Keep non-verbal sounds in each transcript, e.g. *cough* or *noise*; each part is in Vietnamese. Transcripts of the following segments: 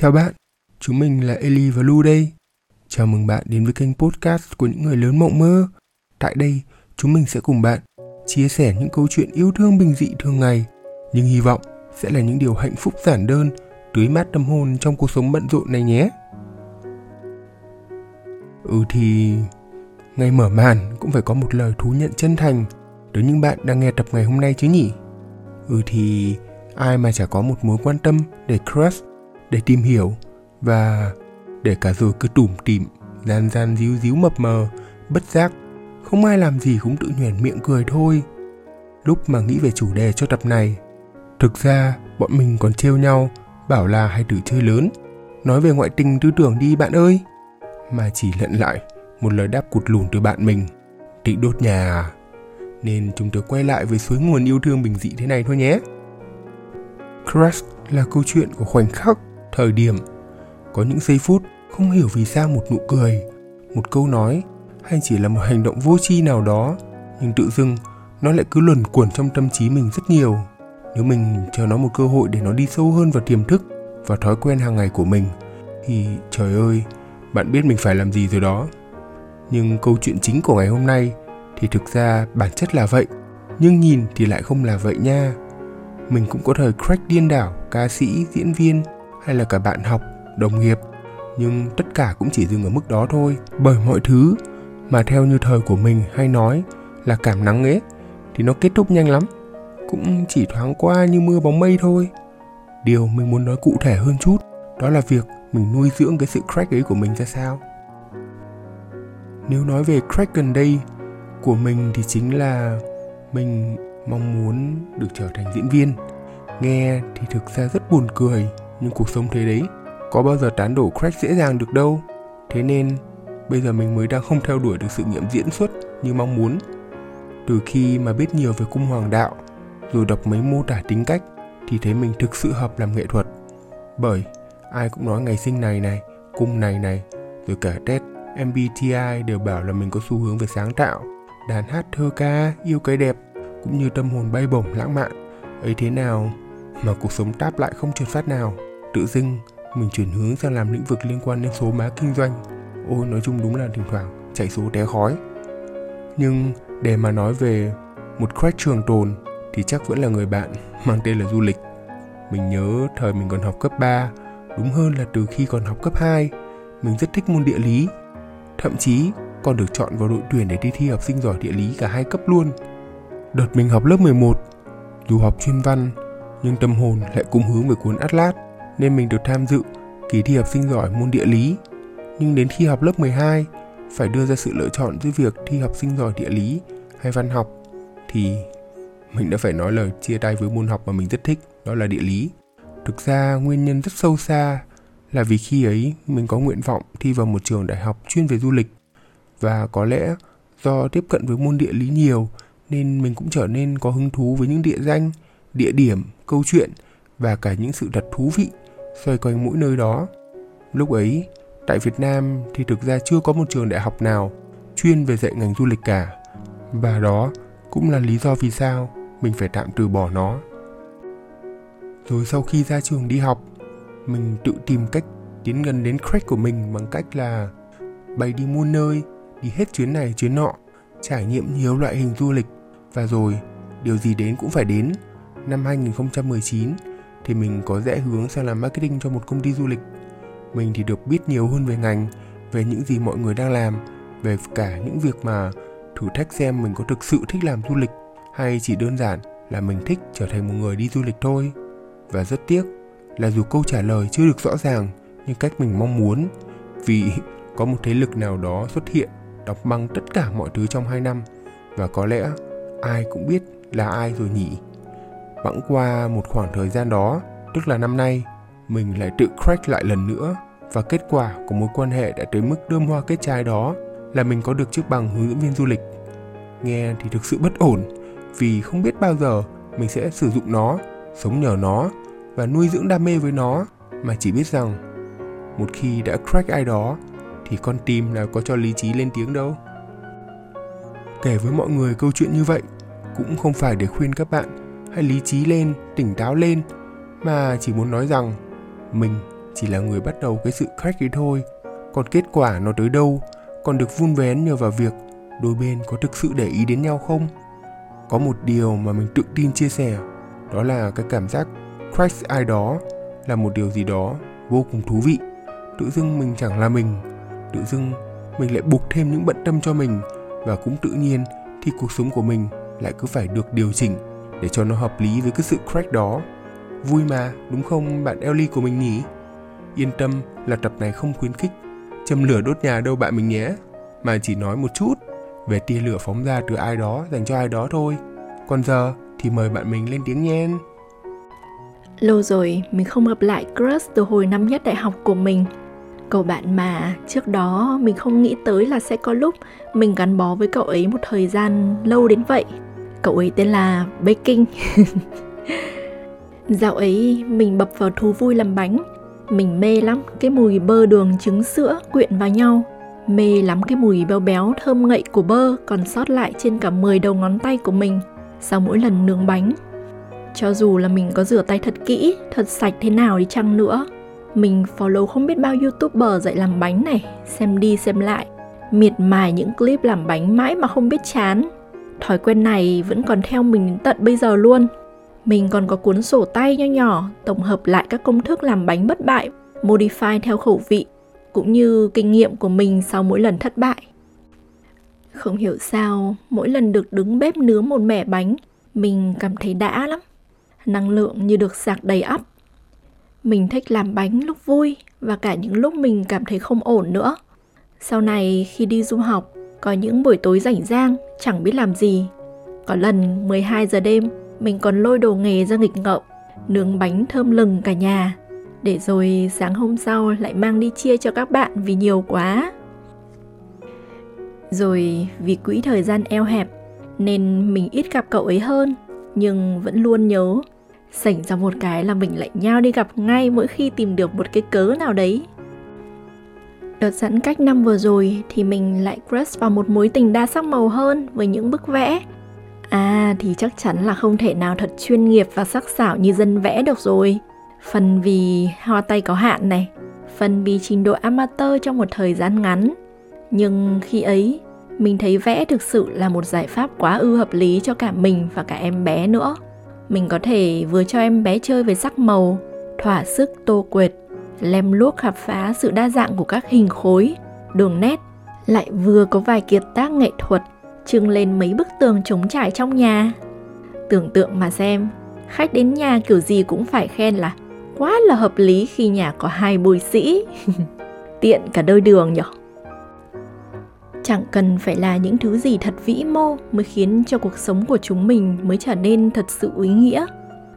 Chào bạn, chúng mình là Eli và Lu đây. Chào mừng bạn đến với kênh podcast của những người lớn mộng mơ. Tại đây, chúng mình sẽ cùng bạn chia sẻ những câu chuyện yêu thương bình dị thường ngày, nhưng hy vọng sẽ là những điều hạnh phúc giản đơn, tưới mát tâm hồn trong cuộc sống bận rộn này nhé. Ừ thì ngày mở màn cũng phải có một lời thú nhận chân thành đối những bạn đang nghe tập ngày hôm nay chứ nhỉ? Ừ thì ai mà chả có một mối quan tâm để crush, để tìm hiểu và để cả rồi cứ tủm tỉm, gian gian díu díu mập mờ, bất giác, không ai làm gì cũng tự nhoẻn miệng cười thôi. Lúc mà nghĩ về chủ đề cho tập này, thực ra bọn mình còn trêu nhau, bảo là hay tự chơi lớn, nói về ngoại tình tư tưởng đi bạn ơi. Mà chỉ lận lại một lời đáp cụt lùn từ bạn mình, định đốt nhà à? Nên chúng tôi quay lại với suối nguồn yêu thương bình dị thế này thôi nhé. Crush là câu chuyện của khoảnh khắc, thời điểm. Có những giây phút không hiểu vì sao một nụ cười, một câu nói hay chỉ là một hành động vô tri nào đó, nhưng tự dưng nó lại cứ luẩn quẩn trong tâm trí mình rất nhiều. Nếu mình cho nó một cơ hội để nó đi sâu hơn vào tiềm thức và thói quen hàng ngày của mình, thì trời ơi, bạn biết mình phải làm gì rồi đó. Nhưng câu chuyện chính của ngày hôm nay thì thực ra bản chất là vậy, nhưng nhìn thì lại không là vậy nha mình cũng có thời crack điên đảo ca sĩ diễn viên hay là cả bạn học, đồng nghiệp. Nhưng tất cả cũng chỉ dừng ở mức đó thôi. Bởi mọi thứ mà theo như thời của mình hay nói là cảm nắng ấy, thì nó kết thúc nhanh lắm. Cũng chỉ thoáng qua như mưa bóng mây thôi. Điều mình muốn nói cụ thể hơn chút, đó là việc mình nuôi dưỡng cái sự crack ấy của mình ra sao. Nếu nói về crack gần đây của mình thì chính là mình mong muốn được trở thành diễn viên. Nghe thì thực ra rất buồn cười nhưng cuộc sống thế đấy có bao giờ tán đổ crack dễ dàng được đâu. Thế nên, bây giờ mình mới đang không theo đuổi được sự nghiệp diễn xuất như mong muốn. Từ khi mà biết nhiều về cung hoàng đạo, rồi đọc mấy mô tả tính cách, thì thấy mình thực sự hợp làm nghệ thuật. Bởi, ai cũng nói ngày sinh này này, cung này này, rồi cả test MBTI đều bảo là mình có xu hướng về sáng tạo, đàn hát thơ ca, yêu cái đẹp, cũng như tâm hồn bay bổng lãng mạn. Ấy thế nào mà cuộc sống táp lại không trượt phát nào? Tự dưng mình chuyển hướng sang làm lĩnh vực liên quan đến số má kinh doanh. Ôi nói chung đúng là thỉnh thoảng chạy số té khói. Nhưng để mà nói về một crack trường tồn thì chắc vẫn là người bạn mang tên là du lịch. Mình nhớ thời mình còn học cấp 3 đúng hơn là từ khi còn học cấp 2 mình rất thích môn địa lý. Thậm chí còn được chọn vào đội tuyển để đi thi học sinh giỏi địa lý cả hai cấp luôn. Đợt mình học lớp 11, dù học chuyên văn, nhưng tâm hồn lại cùng hướng về cuốn Atlas, nên mình được tham dự kỳ thi học sinh giỏi môn địa lý. Nhưng đến khi học lớp 12, phải đưa ra sự lựa chọn giữa việc thi học sinh giỏi địa lý hay văn học, thì mình đã phải nói lời chia tay với môn học mà mình rất thích, đó là địa lý. Thực ra nguyên nhân rất sâu xa là vì khi ấy mình có nguyện vọng thi vào một trường đại học chuyên về du lịch và có lẽ do tiếp cận với môn địa lý nhiều nên mình cũng trở nên có hứng thú với những địa danh, địa điểm, câu chuyện và cả những sự thật thú vị xoay quanh mỗi nơi đó. Lúc ấy, tại Việt Nam thì thực ra chưa có một trường đại học nào chuyên về dạy ngành du lịch cả. Và đó cũng là lý do vì sao mình phải tạm từ bỏ nó. Rồi sau khi ra trường đi học, mình tự tìm cách tiến gần đến crack của mình bằng cách là bay đi muôn nơi, đi hết chuyến này chuyến nọ, trải nghiệm nhiều loại hình du lịch và rồi, điều gì đến cũng phải đến. Năm 2019 thì mình có rẽ hướng sang làm marketing cho một công ty du lịch. Mình thì được biết nhiều hơn về ngành, về những gì mọi người đang làm, về cả những việc mà thử thách xem mình có thực sự thích làm du lịch hay chỉ đơn giản là mình thích trở thành một người đi du lịch thôi. Và rất tiếc là dù câu trả lời chưa được rõ ràng như cách mình mong muốn vì có một thế lực nào đó xuất hiện đọc băng tất cả mọi thứ trong 2 năm và có lẽ ai cũng biết là ai rồi nhỉ bẵng qua một khoảng thời gian đó, tức là năm nay, mình lại tự crack lại lần nữa. Và kết quả của mối quan hệ đã tới mức đơm hoa kết trái đó là mình có được chiếc bằng hướng dẫn viên du lịch. Nghe thì thực sự bất ổn, vì không biết bao giờ mình sẽ sử dụng nó, sống nhờ nó và nuôi dưỡng đam mê với nó. Mà chỉ biết rằng, một khi đã crack ai đó, thì con tim nào có cho lý trí lên tiếng đâu. Kể với mọi người câu chuyện như vậy, cũng không phải để khuyên các bạn hãy lý trí lên, tỉnh táo lên, mà chỉ muốn nói rằng mình chỉ là người bắt đầu cái sự crack ấy thôi. Còn kết quả nó tới đâu? Còn được vun vén nhờ vào việc đôi bên có thực sự để ý đến nhau không? Có một điều mà mình tự tin chia sẻ, đó là cái cảm giác crush ai đó là một điều gì đó vô cùng thú vị. Tự dưng mình chẳng là mình, tự dưng mình lại buộc thêm những bận tâm cho mình, và cũng tự nhiên thì cuộc sống của mình lại cứ phải được điều chỉnh để cho nó hợp lý với cái sự crack đó. Vui mà, đúng không bạn Ellie của mình nhỉ? Yên tâm là tập này không khuyến khích, châm lửa đốt nhà đâu bạn mình nhé. Mà chỉ nói một chút về tia lửa phóng ra từ ai đó dành cho ai đó thôi. Còn giờ thì mời bạn mình lên tiếng nhen. Lâu rồi mình không gặp lại crush từ hồi năm nhất đại học của mình. Cậu bạn mà, trước đó mình không nghĩ tới là sẽ có lúc mình gắn bó với cậu ấy một thời gian lâu đến vậy. Cậu ấy tên là Baking *laughs* Dạo ấy mình bập vào thú vui làm bánh Mình mê lắm cái mùi bơ đường trứng sữa quyện vào nhau Mê lắm cái mùi béo béo thơm ngậy của bơ còn sót lại trên cả 10 đầu ngón tay của mình sau mỗi lần nướng bánh. Cho dù là mình có rửa tay thật kỹ, thật sạch thế nào đi chăng nữa, mình follow không biết bao youtuber dạy làm bánh này, xem đi xem lại, miệt mài những clip làm bánh mãi mà không biết chán. Thói quen này vẫn còn theo mình đến tận bây giờ luôn. Mình còn có cuốn sổ tay nho nhỏ tổng hợp lại các công thức làm bánh bất bại, modify theo khẩu vị cũng như kinh nghiệm của mình sau mỗi lần thất bại. Không hiểu sao, mỗi lần được đứng bếp nướng một mẻ bánh, mình cảm thấy đã lắm. Năng lượng như được sạc đầy ắp. Mình thích làm bánh lúc vui và cả những lúc mình cảm thấy không ổn nữa. Sau này khi đi du học, có những buổi tối rảnh rang, chẳng biết làm gì. Có lần 12 giờ đêm, mình còn lôi đồ nghề ra nghịch ngợm, nướng bánh thơm lừng cả nhà để rồi sáng hôm sau lại mang đi chia cho các bạn vì nhiều quá. Rồi vì quỹ thời gian eo hẹp nên mình ít gặp cậu ấy hơn nhưng vẫn luôn nhớ sảnh ra một cái là mình lại nhau đi gặp ngay mỗi khi tìm được một cái cớ nào đấy. Đợt giãn cách năm vừa rồi thì mình lại crush vào một mối tình đa sắc màu hơn với những bức vẽ. À thì chắc chắn là không thể nào thật chuyên nghiệp và sắc sảo như dân vẽ được rồi. Phần vì hoa tay có hạn này, phần vì trình độ amateur trong một thời gian ngắn. Nhưng khi ấy, mình thấy vẽ thực sự là một giải pháp quá ư hợp lý cho cả mình và cả em bé nữa. Mình có thể vừa cho em bé chơi với sắc màu, thỏa sức, tô quệt lem luốc khám phá sự đa dạng của các hình khối đường nét lại vừa có vài kiệt tác nghệ thuật trưng lên mấy bức tường trống trải trong nhà tưởng tượng mà xem khách đến nhà kiểu gì cũng phải khen là quá là hợp lý khi nhà có hai bồi sĩ. *laughs* Tiện cả đôi đường nhỉ? Chẳng cần phải là những thứ gì thật vĩ mô mới khiến cho cuộc sống của chúng mình mới trở nên thật sự ý nghĩa.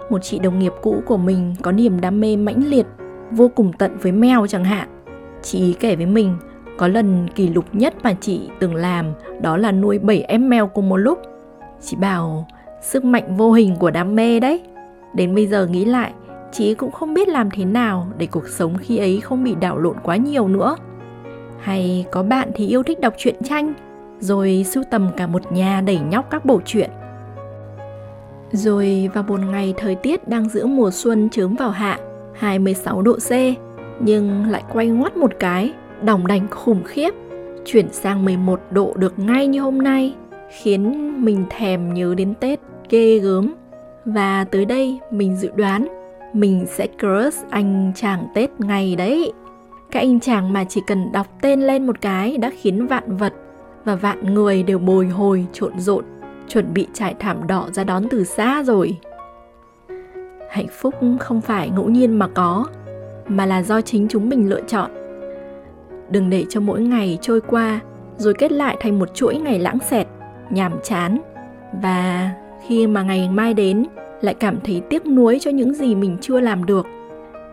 Một chị đồng nghiệp cũ của mình có niềm đam mê mãnh liệt, vô cùng tận với mèo chẳng hạn. Chị kể với mình, có lần kỷ lục nhất mà chị từng làm đó là nuôi 7 em mèo cùng một lúc. Chị bảo sức mạnh vô hình của đam mê đấy. Đến bây giờ nghĩ lại, chị cũng không biết làm thế nào để cuộc sống khi ấy không bị đảo lộn quá nhiều nữa hay có bạn thì yêu thích đọc truyện tranh rồi sưu tầm cả một nhà đẩy nhóc các bộ truyện rồi vào một ngày thời tiết đang giữa mùa xuân chớm vào hạ 26 độ C nhưng lại quay ngoắt một cái đồng đành khủng khiếp chuyển sang 11 độ được ngay như hôm nay khiến mình thèm nhớ đến Tết ghê gớm và tới đây mình dự đoán mình sẽ crush anh chàng Tết ngày đấy. Cái anh chàng mà chỉ cần đọc tên lên một cái đã khiến vạn vật và vạn người đều bồi hồi trộn rộn, chuẩn bị trải thảm đỏ ra đón từ xa rồi. Hạnh phúc không phải ngẫu nhiên mà có, mà là do chính chúng mình lựa chọn. Đừng để cho mỗi ngày trôi qua rồi kết lại thành một chuỗi ngày lãng xẹt, nhàm chán. Và khi mà ngày mai đến lại cảm thấy tiếc nuối cho những gì mình chưa làm được.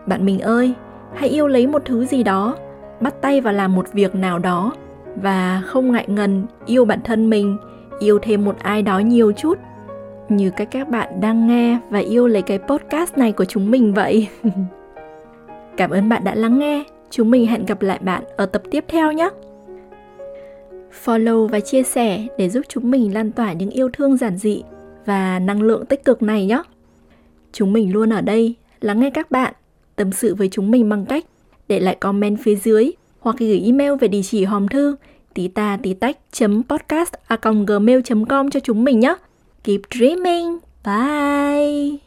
Bạn mình ơi hãy yêu lấy một thứ gì đó bắt tay vào làm một việc nào đó và không ngại ngần yêu bản thân mình yêu thêm một ai đó nhiều chút như cách các bạn đang nghe và yêu lấy cái podcast này của chúng mình vậy *laughs* cảm ơn bạn đã lắng nghe chúng mình hẹn gặp lại bạn ở tập tiếp theo nhé follow và chia sẻ để giúp chúng mình lan tỏa những yêu thương giản dị và năng lượng tích cực này nhé. Chúng mình luôn ở đây lắng nghe các bạn, tâm sự với chúng mình bằng cách để lại comment phía dưới hoặc gửi email về địa chỉ hòm thư tí ta tí tách podcast a gmail com cho chúng mình nhé. Keep dreaming. Bye.